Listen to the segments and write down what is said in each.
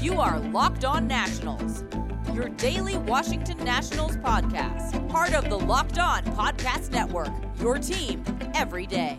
You are Locked On Nationals, your daily Washington Nationals podcast, part of the Locked On Podcast Network, your team every day.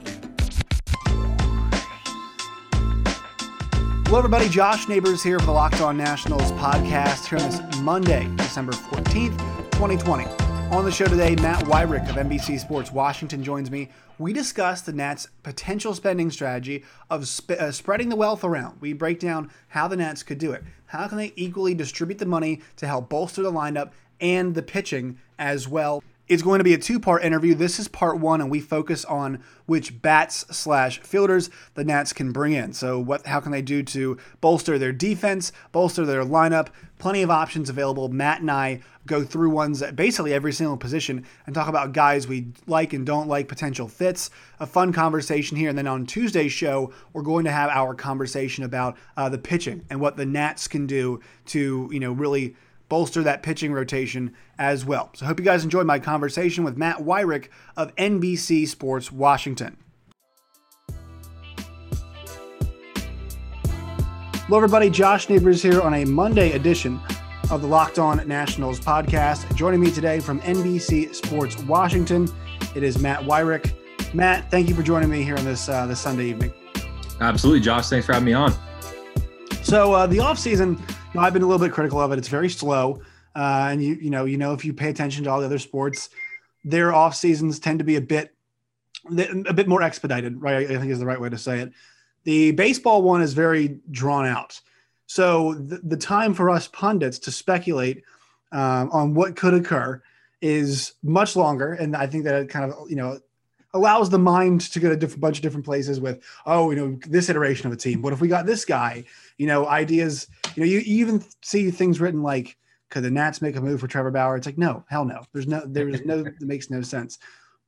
Hello, everybody. Josh Neighbors here for the Locked On Nationals podcast here on this Monday, December 14th, 2020. On the show today, Matt Weyrich of NBC Sports Washington joins me. We discuss the Nats' potential spending strategy of sp- uh, spreading the wealth around. We break down how the Nats could do it. How can they equally distribute the money to help bolster the lineup and the pitching as well? It's going to be a two part interview. This is part one, and we focus on which bats slash fielders the Nats can bring in. So, what, how can they do to bolster their defense, bolster their lineup? Plenty of options available. Matt and I go through ones at basically every single position and talk about guys we like and don't like, potential fits. A fun conversation here. And then on Tuesday's show, we're going to have our conversation about uh, the pitching and what the Nats can do to, you know, really bolster that pitching rotation as well. So I hope you guys enjoyed my conversation with Matt Weyrich of NBC Sports Washington. Hello, everybody. Josh Neighbors here on a Monday edition of the Locked On Nationals podcast. Joining me today from NBC Sports Washington, it is Matt Weyrich. Matt, thank you for joining me here on this uh, this Sunday evening. Absolutely, Josh. Thanks for having me on. So uh, the off season know, I've been a little bit critical of it. It's very slow, uh, and you you know you know if you pay attention to all the other sports, their off seasons tend to be a bit a bit more expedited. Right, I think is the right way to say it. The baseball one is very drawn out. So the, the time for us pundits to speculate um, on what could occur is much longer, and I think that it kind of you know allows the mind to go to a different bunch of different places with oh you know this iteration of a team. What if we got this guy? You know ideas you know you, even see things written like could the nats make a move for trevor bauer? It's like no hell no. There's no there's no that makes no sense.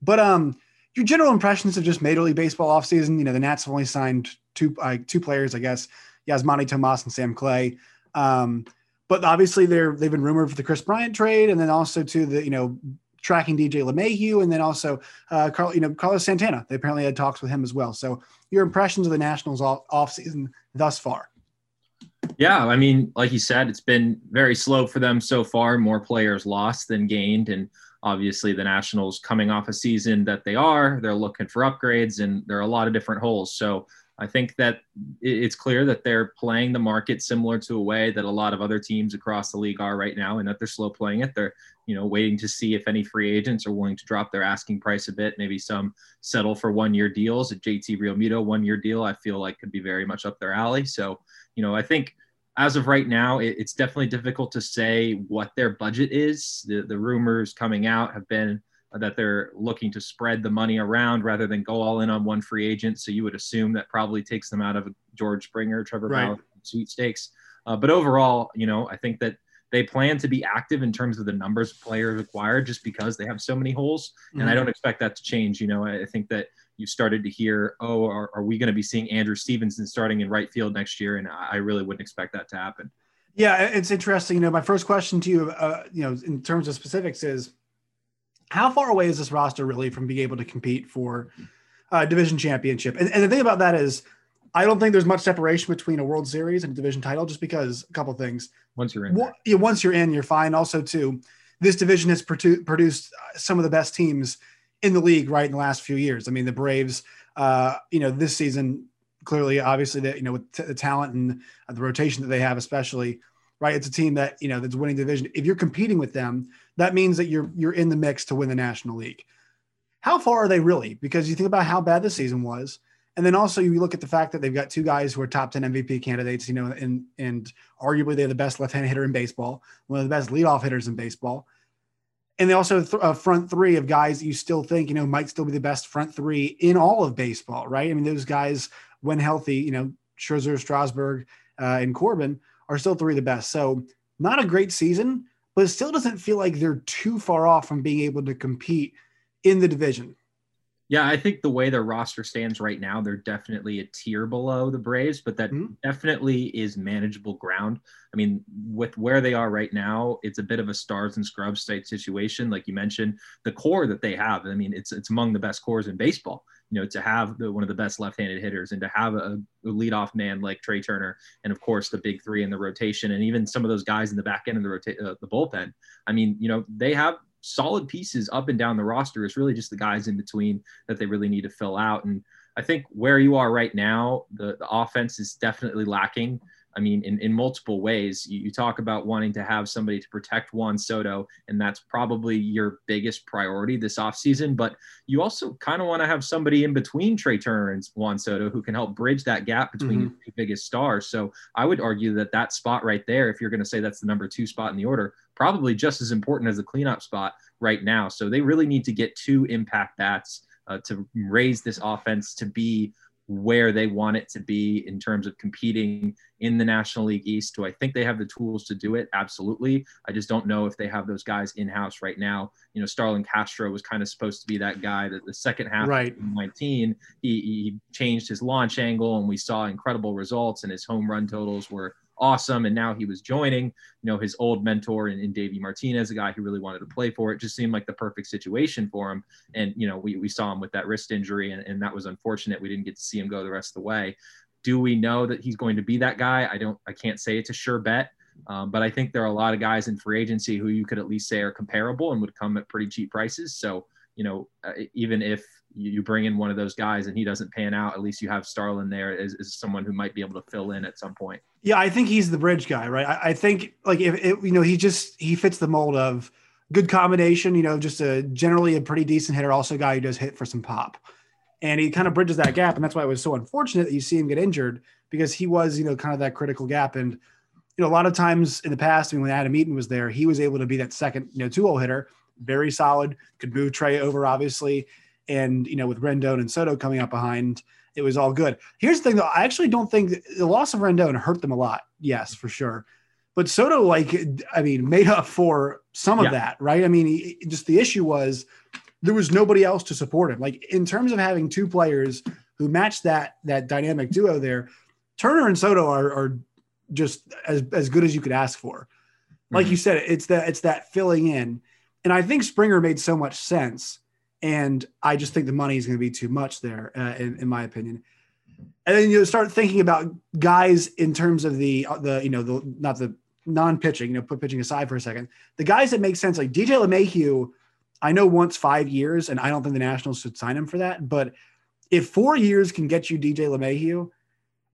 But um your general impressions of just major league baseball offseason you know the nats have only signed two uh, two players i guess yasmany tomas and sam clay um but obviously they're they've been rumored for the Kris Bryant trade, and then also to the you know tracking DJ LeMahieu, and then also uh, Carl, you know, Carlos Santana. They apparently had talks with him as well. So your impressions of the Nationals off, off season thus far? Yeah, I mean, like you said, it's been very slow for them so far. More players lost than gained, and obviously the Nationals coming off a season that they are, they're looking for upgrades, and there are a lot of different holes. So I think that it's clear that they're playing the market similar to a way that a lot of other teams across the league are right now, and that they're slow playing it. They're, you know, waiting to see if any free agents are willing to drop their asking price a bit. Maybe some settle for one-year deals. A JT Realmuto one-year deal, I feel like could be very much up their alley. So, you know, I think as of right now, it's definitely difficult to say what their budget is. The the rumors coming out have been that they're looking to spread the money around rather than go all in on one free agent. So you would assume that probably takes them out of George Springer, Trevor right. Bauer, sweepstakes. Uh, but overall, you know, I think that they plan to be active in terms of the numbers of players acquired just because they have so many holes. Mm-hmm. And I mm-hmm. don't expect that to change. You know, I think that you started to hear, oh, are, are we going to be seeing Andrew Stevenson starting in right field next year? And I really wouldn't expect that to happen. Yeah, it's interesting. You know, my first question to you, uh, you know, in terms of specifics is, how far away is this roster really from being able to compete for a division championship? And, and the thing about that is, I don't think there's much separation between a World Series and a division title, just because a couple things. Once you're in, well, yeah, once you're in, you're fine. Also, too, this division has produ- produced some of the best teams in the league right in the last few years. I mean, the Braves, uh, you know, this season clearly, obviously, that you know with t- the talent and the rotation that they have, especially right? It's a team that you know that's winning division. If you're competing with them, that means that you're you're in the mix to win the National League. How far are they really? Because you think about how bad the season was, and then also you look at the fact that they've got two guys who are top ten MVP candidates. You know, and and arguably they're the best left-handed hitter in baseball, one of the best leadoff hitters in baseball. And they also th- a front three of guys you still think you know might still be the best front three in all of baseball, right? I mean, those guys when healthy, you know, Scherzer, Strasburg, uh, and Corbin are still three of the best. So not a great season, but it still doesn't feel like they're too far off from being able to compete in the division. Yeah, I think the way their roster stands right now, they're definitely a tier below the Braves, but that mm-hmm. definitely is manageable ground. I mean, with where they are right now, it's a bit of a stars and scrubs type situation. Like you mentioned, the core that they have, I mean, it's it's among the best cores in baseball. You know, to have the, one of the best left-handed hitters and to have a, a leadoff man like Trea Turner, and of course the big three in the rotation, and even some of those guys in the back end of the rota- uh, the bullpen. I mean, you know, they have solid pieces up and down the roster. It's really just the guys in between that they really need to fill out. And I think where you are right now, the, the offense is definitely lacking. I mean, in, in multiple ways. You, you, talk about wanting to have somebody to protect Juan Soto, and that's probably your biggest priority this offseason. But you also kind of want to have somebody in between Trea Turner and Juan Soto who can help bridge that gap between mm-hmm. your biggest stars. So I would argue that that spot right there, if you're going to say that's the number two spot in the order, probably just as important as the cleanup spot right now. So they really need to get two impact bats uh, to raise this offense to be where they want it to be in terms of competing in the National League East. Do I think they have the tools to do it? Absolutely. I just don't know if they have those guys in house right now. You know, Starlin Castro was kind of supposed to be that guy that the second half right. of 19, he, he changed his launch angle and we saw incredible results and his home run totals were awesome. And now he was joining, you know, his old mentor in, in Davey Martinez, a guy who really wanted to play for it. Just seemed like the perfect situation for him. And, you know, we, we saw him with that wrist injury, and, and that was unfortunate. We didn't get to see him go the rest of the way. Do we know that he's going to be that guy? I don't, I can't say it's a sure bet. Um, but I think there are a lot of guys in free agency who you could at least say are comparable and would come at pretty cheap prices. So, you know, uh, even if you bring in one of those guys and he doesn't pan out, at least you have Starlin there as, as someone who might be able to fill in at some point. Yeah, I think he's the bridge guy, right? I, I think like if it, you know he just he fits the mold of good combination, you know, just a generally a pretty decent hitter, also a guy who does hit for some pop, and he kind of bridges that gap, and that's why it was so unfortunate that you see him get injured because he was you know kind of that critical gap, and you know a lot of times in the past, I mean, when Adam Eaton was there, he was able to be that second you know two hole hitter, very solid, could move Trea over obviously and you know with Rendon and Soto coming up behind, it was all good. Here's the thing though, I actually don't think the loss of Rendon hurt them a lot. Yes, for sure. But Soto, like, I mean, made up for some of yeah. that, right? I mean, he, just the issue was there was nobody else to support him. Like in terms of having two players who match that that dynamic duo there, Turner and Soto are, are just as as good as you could ask for. Like mm-hmm. you said, it's that it's that filling in, and I think Springer made so much sense and I just think the money is going to be too much there, uh, in, in, my opinion. And then you start thinking about guys in terms of the the you know the not the non-pitching, you know, put pitching aside for a second. The guys that make sense, like DJ LeMahieu, I know wants five years, and I don't think the Nationals should sign him for that. But if four years can get you DJ LeMahieu,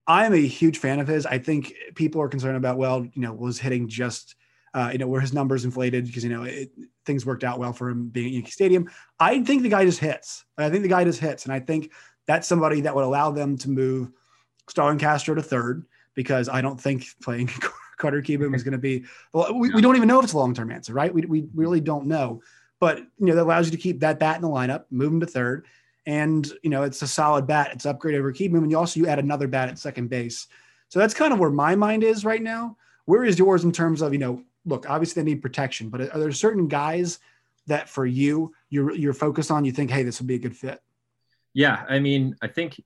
I am a huge fan of his. I think people are concerned about, well, you know, was hitting just uh, you know, where his numbers inflated because, you know, it, things worked out well for him being at Yankee Stadium. I think the guy just hits. I think the guy just hits. And I think that's somebody that would allow them to move Starlin Castro to third because I don't think playing Carter Kieboom is going to be, well, we, we don't even know if it's a long term answer, right? We, we really don't know. But, you know, that allows you to keep that bat in the lineup, move him to third. And, you know, it's a solid bat. It's upgrade over Kieboom. And you also you add another bat at second base. So that's kind of where my mind is right now. Where is yours in terms of, you know, look, obviously they need protection, but are there certain guys that for you you're you're focused on? You think, hey, this would be a good fit. Yeah, I mean, I think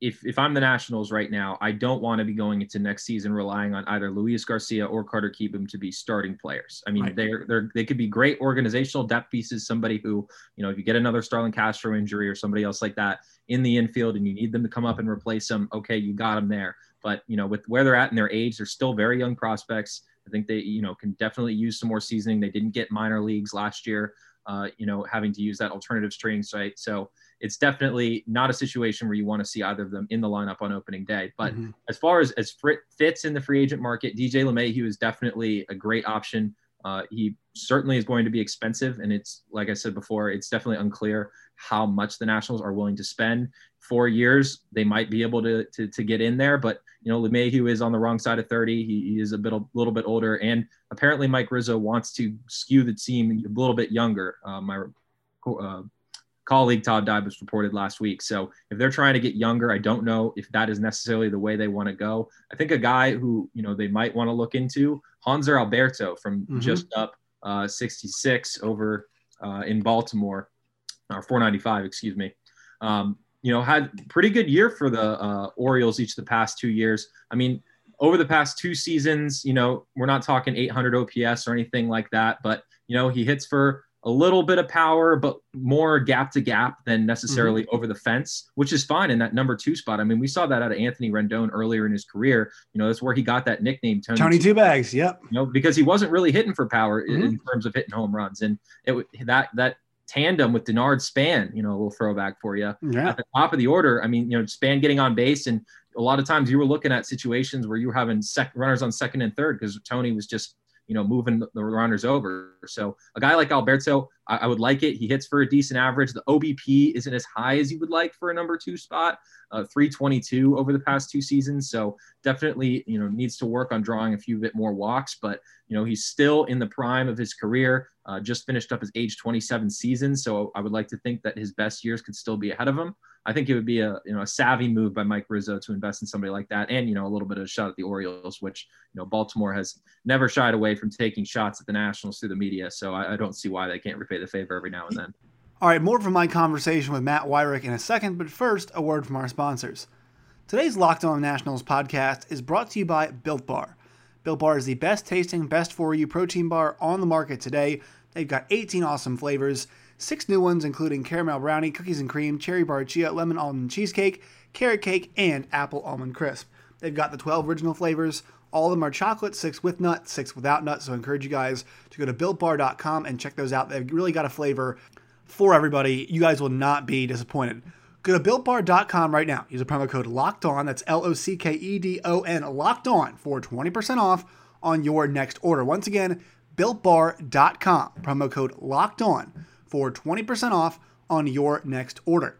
if if I'm the Nationals right now, I don't want to be going into next season relying on either Luis Garcia or Carter Kieboom to be starting players. I mean, right. they're they're they could be great organizational depth pieces. Somebody who, you know, if you get another Starlin Castro injury or somebody else like that in the infield and you need them to come up and replace them, okay, you got them there. But you know, with where they're at in their age, they're still very young prospects. I think they, you know, can definitely use some more seasoning. They didn't get minor leagues last year, uh, you know, having to use that alternatives training site. So it's definitely not a situation where you want to see either of them in the lineup on opening day. But mm-hmm. as far as as fits in the free agent market, DJ LeMahieu is definitely a great option. Uh, he certainly is going to be expensive, and it's like I said before, it's definitely unclear how much the Nationals are willing to spend. Four years, they might be able to to, to get in there, but you know, LeMahieu is on the wrong side of 30. He, he is a bit a little bit older, and apparently Mike Rizzo wants to skew the team a little bit younger. Uh, my uh, colleague Todd Dybas reported last week. So if they're trying to get younger, I don't know if that is necessarily the way they want to go. I think a guy who you know they might want to look into Hanser Alberto from mm-hmm. just up uh, 66 over uh, in Baltimore, or 495, excuse me. Um, you know, had pretty good year for the uh, Orioles each of the past two years. I mean, over the past two seasons, you know, we're not talking 800 OPS or anything like that, but you know, he hits for a little bit of power, but more gap to gap than necessarily mm-hmm. over the fence, which is fine in that number two spot. I mean, we saw that out of Anthony Rendon earlier in his career. You know, that's where he got that nickname, Tony, Tony Two Bags. Yep. You know, because he wasn't really hitting for power mm-hmm. in, terms of hitting home runs, and it that that tandem with Denard Span, you know, a little throwback for you yeah. at the top of the order. I mean, you know, Span getting on base, and a lot of times you were looking at situations where you were having sec- runners on second and third because Tony was just you know, moving the runners over. So a guy like Alberto, I, I, would like it. He hits for a decent average. The OBP isn't as high as you would like for a number two spot, uh, 322 over the past two seasons. So definitely, you know, needs to work on drawing a few bit more walks, but you know, he's still in the prime of his career. Uh, just finished up his age 27 season. So I would like to think that his best years could still be ahead of him. I think it would be a you know a savvy move by Mike Rizzo to invest in somebody like that, and you know a little bit of a shot at the Orioles, which you know Baltimore has never shied away from taking shots at the Nationals through the media. So I, I don't see why they can't repay the favor every now and then. All right, more from my conversation with Matt Weyrich in a second, but first, a word from our sponsors. Today's Locked On Nationals podcast is brought to you by Built Bar. Built Bar is the best tasting, best for you protein bar on the market today. They've got 18 awesome flavors six new ones, including caramel brownie, cookies and cream, cherry bar chia, lemon almond cheesecake, carrot cake, and apple almond crisp. They've got the 12 original flavors. All of them are chocolate, six with nut, six without nut. So I encourage you guys to go to builtbar.com and check those out. They've really got a flavor for everybody. You guys will not be disappointed. Go to builtbar.com right now. Use a promo code locked on. That's L O C K E D O N, locked on for 20% off on your next order. Once again, builtbar.com, promo code locked on for 20% off on your next order.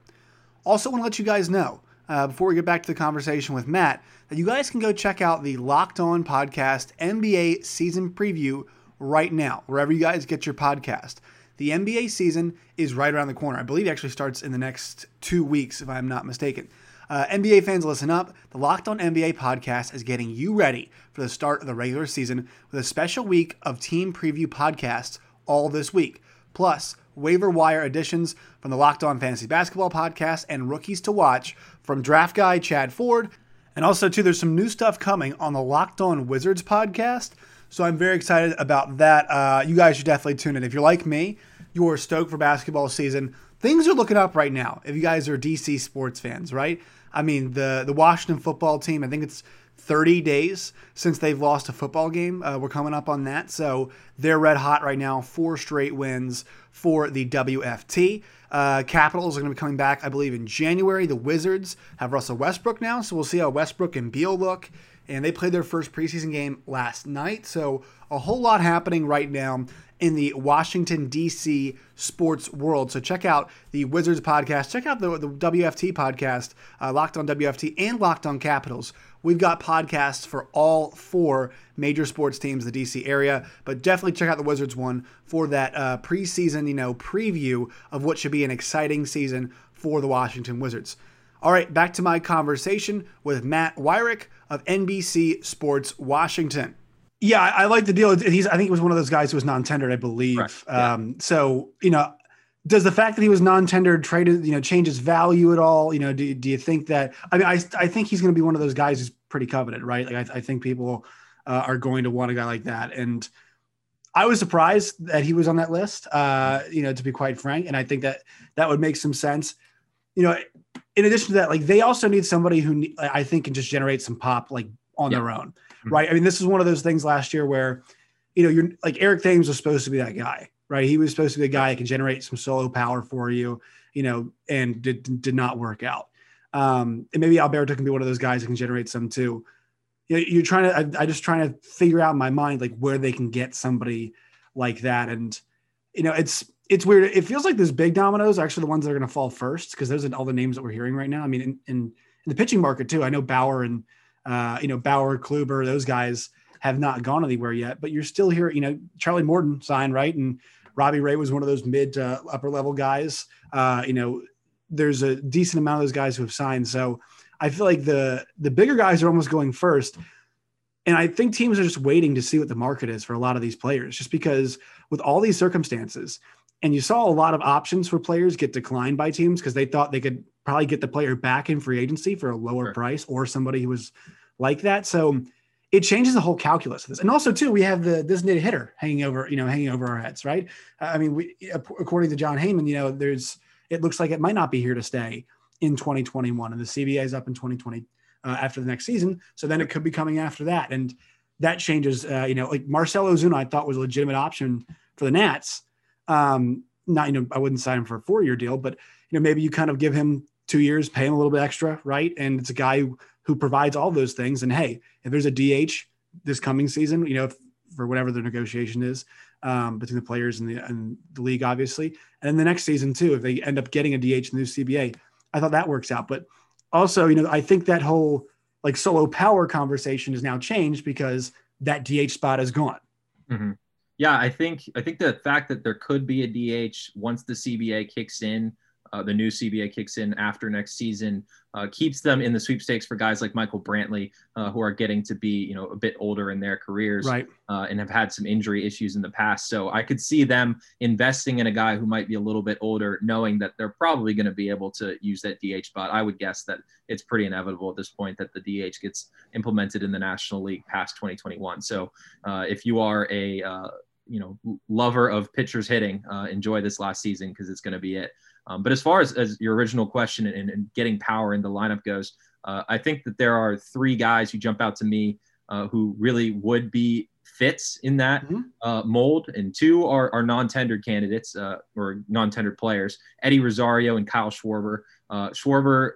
Also, want to let you guys know uh, before we get back to the conversation with Matt that you guys can go check out the Locked On Podcast NBA season preview right now, wherever you guys get your podcast. The NBA season is right around the corner. I believe it actually starts in the next two weeks, if I'm not mistaken. Uh, NBA fans, listen up. The Locked On NBA podcast is getting you ready for the start of the regular season with a special week of team preview podcasts all this week. Plus, waiver wire additions from the Locked On Fantasy Basketball podcast and rookies to watch from draft guy Chad Ford. And also, too, there's some new stuff coming on the Locked On Wizards podcast. So I'm very excited about that. Uh, you guys should definitely tune in. If you're like me, you're stoked for basketball season. Things are looking up right now. If you guys are DC sports fans, right? I mean, the the Washington football team. I think it's 30 days since they've lost a football game. Uh, we're coming up on that. So they're red hot right now. Four straight wins for the WFT. Uh, Capitals are going to be coming back, I believe, in January. The Wizards have Russell Westbrook now. So we'll see how Westbrook and Beal look. And they played their first preseason game last night. So a whole lot happening right now in the Washington, D.C. sports world. So check out the Wizards podcast. Check out the, the WFT podcast, uh, Locked on WFT and Locked on Capitals. We've got podcasts for all four major sports teams in the DC area, but definitely check out the Wizards one for that uh, preseason, you know, preview of what should be an exciting season for the Washington Wizards. All right, back to my conversation with Matt Weyrich of NBC Sports Washington. Yeah, I, I like the deal. He's, I think he was one of those guys who was non-tendered, I believe. Right. Yeah. Um, so you know, does the fact that he was non-tendered traded, you know, change his value at all? You know, do, do you think that? I mean, I, I think he's going to be one of those guys who's pretty coveted, right? Like, I, I think people uh, are going to want a guy like that. And I was surprised that he was on that list, uh, you know, to be quite frank. And I think that that would make some sense. You know, in addition to that, like they also need somebody who I think can just generate some pop, like on yeah. their own, mm-hmm. right? I mean, this is one of those things last year where, you know, you're like Eric Thames was supposed to be that guy, right? He was supposed to be a guy that can generate some solo power for you, you know, and did, did not work out. Um, and maybe Alberto can be one of those guys that can generate some too. You know, you're trying to, I, I just trying to figure out in my mind, like where they can get somebody like that. And, you know, it's, it's weird. It feels like those big dominoes are actually the ones that are going to fall first because those are all the names that we're hearing right now. I mean, in, in, in the pitching market too, I know Bauer and, uh, you know, Bauer, Kluber, those guys have not gone anywhere yet, but you're still here. You know, Charlie Morton signed, right? And Robbie Ray was one of those mid to upper level guys. Uh, you know, there's a decent amount of those guys who have signed. So I feel like the the bigger guys are almost going first. And I think teams are just waiting to see what the market is for a lot of these players, just because with all these circumstances, And you saw a lot of options for players get declined by teams because they thought they could probably get the player back in free agency for a lower sure. price or somebody who was like that. So it changes the whole calculus of this. And also, too, we have the designated hitter hanging over, you know, hanging over our heads, right? I mean, we, according to Jon Heyman, you know, there's, it looks like it might not be here to stay in 2021, and the CBA is up in 2020 uh, after the next season. So then it could be coming after that, and that changes. Uh, you know, like Marcell Ozuna, I thought was a legitimate option for the Nats. Um, not, you know, I wouldn't sign him for a four-year deal, but you know, maybe you kind of give him two years, pay him a little bit extra, right? And it's a guy who, who provides all those things. And hey, if there's a DH this coming season, you know, if, for whatever the negotiation is um, between the players and the, and the league, obviously, and the next season too, if they end up getting a DH in the new CBA, I thought that works out. But also, you know, I think that whole like solo power conversation has now changed because that DH spot is gone. Mm-hmm. Yeah, I think I think the fact that there could be a DH once the CBA kicks in uh, the new CBA kicks in after next season, uh, keeps them in the sweepstakes for guys like Michael Brantley, uh, who are getting to be, you know, a bit older in their careers right. Uh, and have had some injury issues in the past. So I could see them investing in a guy who might be a little bit older, knowing that they're probably going to be able to use that DH spot. I would guess that it's pretty inevitable at this point that the DH gets implemented in the National League past 2021. So uh, if you are a uh, you know lover of pitchers hitting, enjoy this last season because it's going to be it. Um, but as far as, as your original question and, and getting power in the lineup goes, uh, I think that there are three guys who jump out to me uh, who really would be fits in that mm-hmm. uh, mold, and two are, are non-tendered candidates uh, or non-tendered players: Eddie Rosario and Kyle Schwarber. Uh, Schwarber,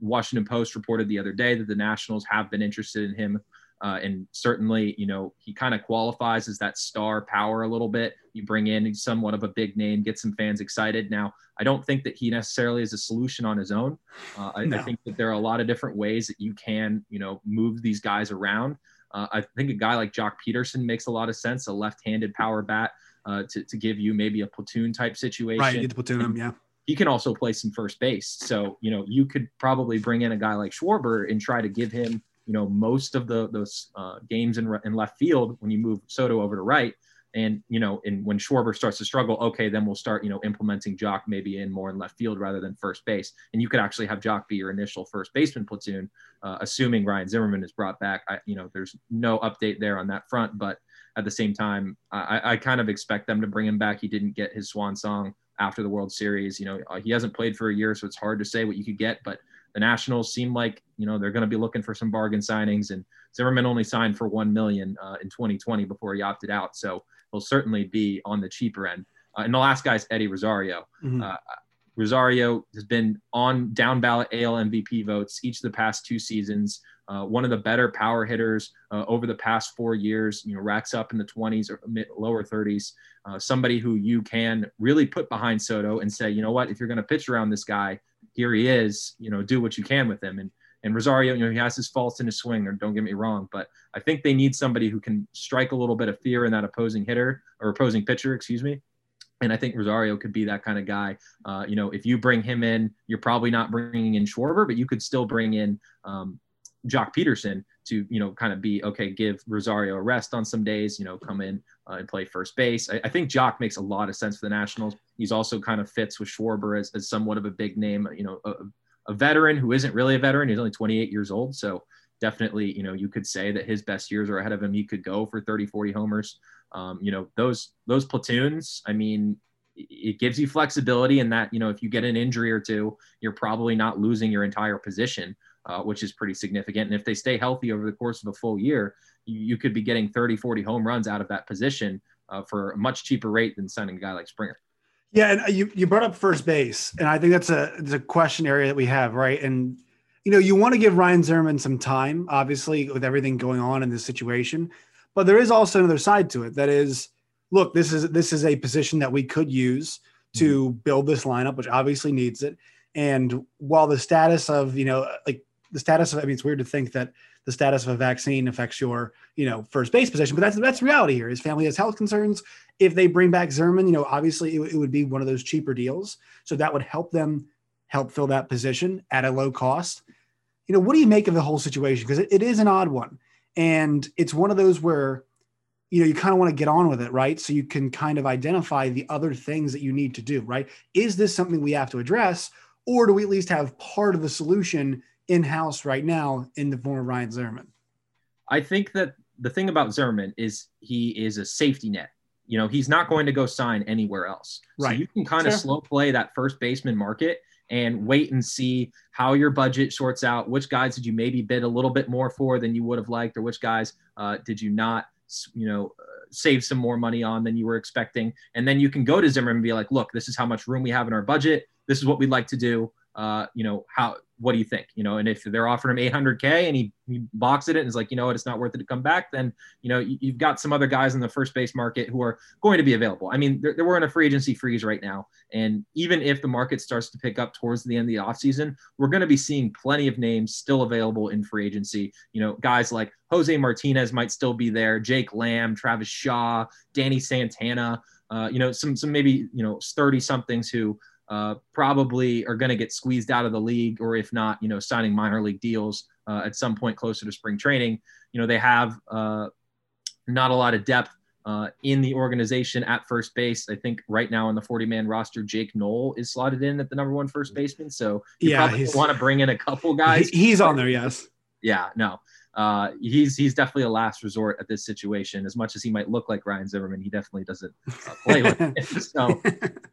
Washington Post reported the other day that the Nationals have been interested in him uh, and certainly, you know, he kind of qualifies as that star power a little bit. You bring in somewhat of a big name, get some fans excited. Now, I don't think that he necessarily is a solution on his own. Uh, I, no. I, think that there are a lot of different ways that you can, you know, move these guys around. Uh, I think a guy like Joc Pederson makes a lot of sense, a left-handed power bat uh, to, to give you maybe a platoon type situation. Right, you get to platoon him, yeah. He can also play some first base. So, you know, you could probably bring in a guy like Schwarber and try to give him you know most of the those uh, games in, in left field when you move Soto over to right. And you know, and when Schwarber starts to struggle, okay, then we'll start you know implementing Joc maybe in more in left field rather than first base, and you could actually have Joc be your initial first baseman platoon, uh, assuming Ryan Zimmerman is brought back. I, you know, there's no update there on that front, but at the same time, I, I kind of expect them to bring him back. He didn't get his swan song after the World Series. You know, uh, he hasn't played for a year, so it's hard to say what you could get, but the Nationals seem like you know they're going to be looking for some bargain signings, and Zimmerman only signed for one million uh, in 2020 before he opted out, so he'll certainly be on the cheaper end. Uh, and the last guy is Eddie Rosario. Mm-hmm. Uh, Rosario has been on down ballot AL MVP votes each of the past two seasons. Uh, one of the better power hitters uh, over the past four years. You know, racks up in the 20s or mid, lower 30s. Uh, somebody who you can really put behind Soto and say, you know what, if you're going to pitch around this guy, here he is, you know, do what you can with him. And and Rosario, you know, he has his faults in his swing, or don't get me wrong, but I think they need somebody who can strike a little bit of fear in that opposing hitter or opposing pitcher, excuse me. And I think Rosario could be that kind of guy. Uh, you know, if you bring him in, you're probably not bringing in Schwarber, but you could still bring in um, Joc Pederson to, you know, kind of be okay, give Rosario a rest on some days, you know, come in uh, and play first base. I, I, think Joc makes a lot of sense for the Nationals. He's also kind of fits with Schwarber as, as somewhat of a big name, you know, a, a veteran who isn't really a veteran. He's only 28 years old. So definitely, you know, you could say that his best years are ahead of him. He could go for 30, 40 homers. Um, you know, those, those platoons, I mean, it gives you flexibility in that, you know, if you get an injury or two, you're probably not losing your entire position uh, which is pretty significant. And if they stay healthy over the course of a full year, you, you could be getting 30, 40 home runs out of that position uh, for a much cheaper rate than signing a guy like Springer. Yeah, and you, you brought up first base, and I think that's a it's a question area that we have, right? And you know, you want to give Ryan Zimmerman some time, obviously, with everything going on in this situation, but there is also another side to it. That is, look, this is this is a position that we could use to mm-hmm. build this lineup, which obviously needs it. And while the status of you know, like the status of I mean it's weird to think that the status of a vaccine affects your you know first base position, but that's that's reality here. His family has health concerns. If they bring back Zerman, you know obviously it, it would be one of those cheaper deals, so that would help them help fill that position at a low cost. You know what do you make of the whole situation? Because it, it is an odd one, and it's one of those where you know, you kind of want to get on with it, right? So you can kind of identify the other things that you need to do, right? Is this something we have to address, or do we at least have part of the solution in house right now in the form of Ryan Zimmerman? I think that the thing about Zimmerman is he is a safety net. You know, he's not going to go sign anywhere else. Right. So you can kind of slow play that first baseman market and wait and see how your budget sorts out. Which guys did you maybe bid a little bit more for than you would have liked, or which guys uh, did you not, you know, uh, save some more money on than you were expecting? And then you can go to Zimmerman and be like, look, this is how much room we have in our budget. This is what we'd like to do. Uh, you know, how what do you think? You know, and if they're offering him 800K and he, he it and is like, you know what, it's not worth it to come back, then, you know, you, have got some other guys in the first base market who are going to be available. I mean, they're, we're in a free agency freeze right now. And even if the market starts to pick up towards the end of the offseason, we're going to be seeing plenty of names still available in free agency. You know, guys like Jose Martinez might still be there, Jake Lamb, Travis Shaw, Danny Santana. Uh, you know, some some maybe you know 30 somethings who uh, probably are going to get squeezed out of the league, or if not, you know, signing minor league deals uh, at some point closer to spring training. You know, they have uh, not a lot of depth uh, in the organization at first base. I think right now on the 40 man roster, Jake Noll is slotted in at the number one first baseman. So you yeah, probably want to bring in a couple guys. He's on there, yes. Yeah, no uh, he's he's definitely a last resort at this situation. As much as he might look like Ryan Zimmerman, he definitely doesn't uh, play like it. So,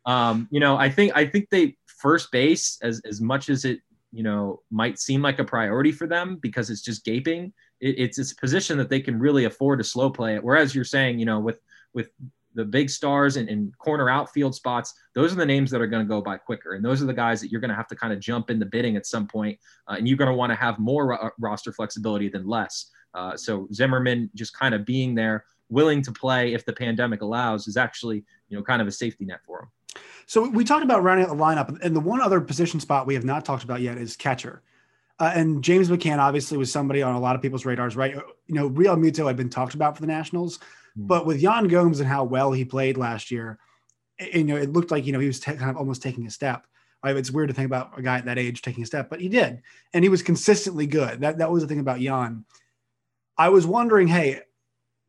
um, you know, I think I think they first base as as much as it you know might seem like a priority for them because it's just gaping. It, it's it's a position that they can really afford to slow play it. Whereas you're saying, you know, with with the big stars and, and corner outfield spots, those are the names that are going to go by quicker. And those are the guys that you're going to have to kind of jump in the bidding at some point, uh, and you're going to want to have more ro- roster flexibility than less. Uh, so Zimmerman just kind of being there, willing to play if the pandemic allows, is actually you know kind of a safety net for him. So we talked about rounding out the lineup, and the one other position spot we have not talked about yet is catcher. Uh, and James McCann obviously was somebody on a lot of people's radars, right? You know, Realmuto had been talked about for the Nationals. Hmm. But with Yan Gomes and how well he played last year, you know, it looked like you know he was t- kind of almost taking a step. Right? It's weird to think about a guy at that age taking a step, but he did, and he was consistently good. That that was the thing about Yan. I was wondering, hey,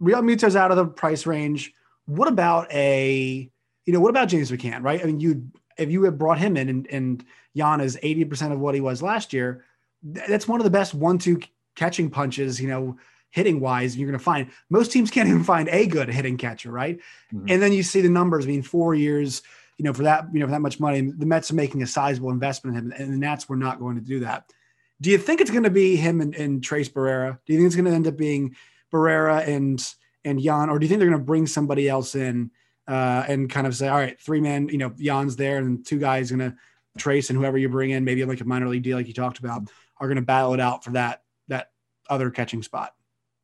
Realmuto's out of the price range. What about a, you know, what about James McCann? Right? I mean, you if you had brought him in and and Yan is eighty percent of what he was last year, that's one of the best one-two catching punches. You know hitting wise, you're going to find most teams can't even find a good hitting catcher, right? Mm-hmm. And then you see the numbers. I mean, four years, you know, for that, you know, for that much money, the Mets are making a sizable investment in him, and the Nats were not going to do that. Do you think it's going to be him and, and Tres Barrera? Do you think it's going to end up being Barrera and and Yan, or do you think they're going to bring somebody else in uh, and kind of say, all right, three men, you know, Yan's there, and two guys going to Tres and whoever you bring in, maybe like a minor league deal, like you talked about, are going to battle it out for that that other catching spot.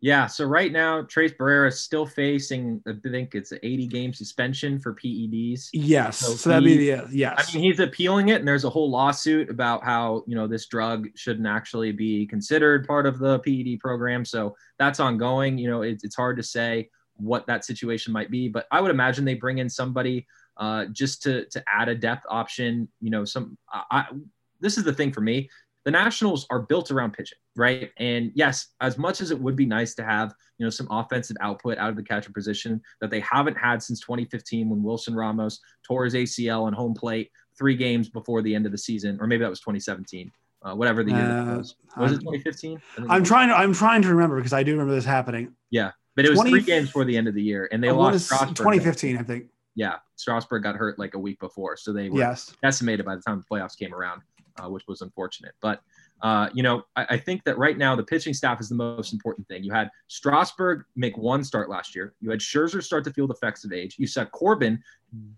Yeah, so right now, Tres Barrera is still facing, I think it's an 80 game suspension for PEDs. Yes, so, so that'd be the uh, yes. I mean, he's appealing it, and there's a whole lawsuit about how you know this drug shouldn't actually be considered part of the PED program. So that's ongoing. You know, it, it's hard to say what that situation might be, but I would imagine they bring in somebody uh, just to to add a depth option. You know, some I, this is the thing for me the Nationals are built around pitching, right? And yes, as much as it would be nice to have, you know, some offensive output out of the catcher position that they haven't had since 2015 when Wilson Ramos tore his ACL on home plate three games before the end of the season, or maybe that was 2017. Uh, whatever the year uh, was. Was it 2015? I'm trying to I'm trying to remember because I do remember this happening. Yeah, but it was 20, three games before the end of the year, and they lost. 2015, I think. Yeah, Strasburg got hurt like a week before, so they were yes. decimated by the time the playoffs came around uh, which was unfortunate. But uh, you know, I, I, think that right now the pitching staff is the most important thing. You had Strasburg make one start last year. You had Scherzer start to feel the effects of age. You saw Corbin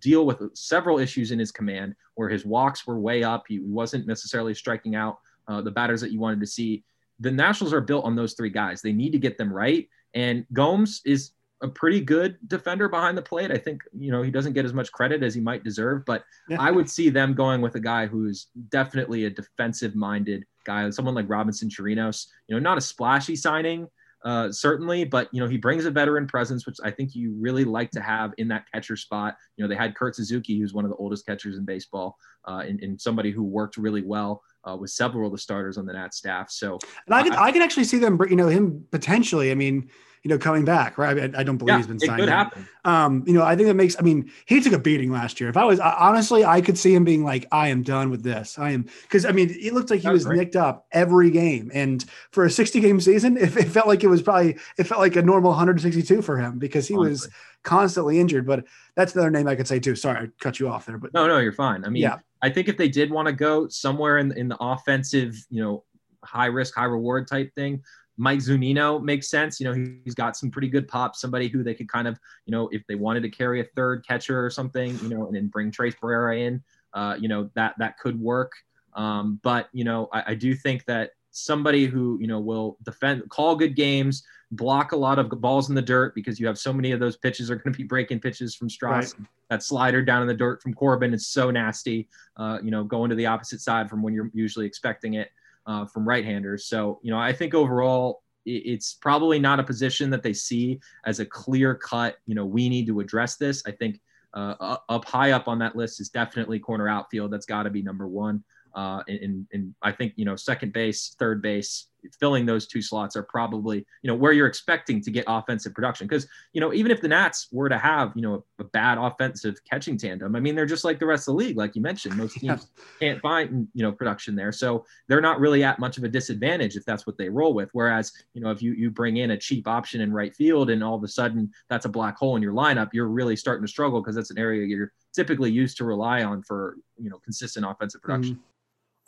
deal with several issues in his command where his walks were way up. He wasn't necessarily striking out uh, the batters that you wanted to see. The Nationals are built on those three guys. They need to get them right. And Gomes is a pretty good defender behind the plate. I think, you know, he doesn't get as much credit as he might deserve, but yeah. I would see them going with a guy who's definitely a defensive minded guy, someone like Robinson Chirinos, you know, not a splashy signing, uh, certainly, but you know, he brings a veteran presence, which I think you really like to have in that catcher spot. You know, they had Kurt Suzuki, who's one of the oldest catchers in baseball, uh, and, and somebody who worked really well uh, with several of the starters on the Nat staff. So, and I can, I can actually see them, you know, him potentially. I mean, you know, coming back, right? I, I don't believe Yeah, he's been it signed. could yet. happen. Um, you know, I think that makes. I mean, he took a beating last year. If I was I, honestly, I could see him being like, "I am done with this. I am," because I mean, it looked like he was was nicked up every game, and for a 60 game season, it, it felt like it was probably it felt like a normal 162 for him because he was constantly injured. But that's another name I could say too. Sorry, I cut you off there, but No, no, you're fine. I mean, Yeah. I think if they did want to go somewhere in in the offensive, you know, high risk, high reward type thing, Mike Zunino makes sense. You know, he, he's got some pretty good pop. Somebody who they could kind of, you know, if they wanted to carry a third catcher or something, you know, and then bring Tres Barrera in, uh, you know, that that could work. Um, but you know, I, I do think that somebody who you know will defend, call good games, block a lot of balls in the dirt because you have so many of those pitches are going to be breaking pitches from Stras. That slider down in the dirt from Corbin is so nasty. Uh, you know, going to the opposite side from when you're usually expecting it uh, from right-handers. So you know, I think overall it's probably not a position that they see as a clear cut. You know, we need to address this. I think uh, up high up on that list is definitely corner outfield. That's got to be number one. Uh, and, and, I think, you know, second base, third base, filling those two slots are probably, you know, where you're expecting to get offensive production. Because, you know, even if the Nats were to have, you know, a, bad offensive catching tandem, I mean, they're just like the rest of the league, like you mentioned. Most teams can't find, you know, production there. So they're not really at much of a disadvantage if that's what they roll with. Whereas, you know, if you, you bring in a cheap option in right field and all of a sudden that's a black hole in your lineup, you're really starting to struggle because that's an area you're typically used to rely on for, you know, consistent offensive production. Mhm.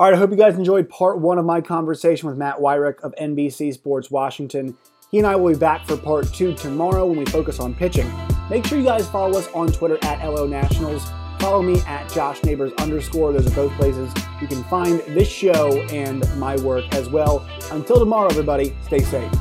All right, I hope you guys enjoyed part one of my conversation with Matt Weyrich of NBC Sports Washington. He and I will be back for part two tomorrow when we focus on pitching. Make sure you guys follow us on Twitter at LO Nationals. Follow me at Josh Neighbors underscore. Those are both places you can find this show and my work as well. Until tomorrow, everybody, stay safe.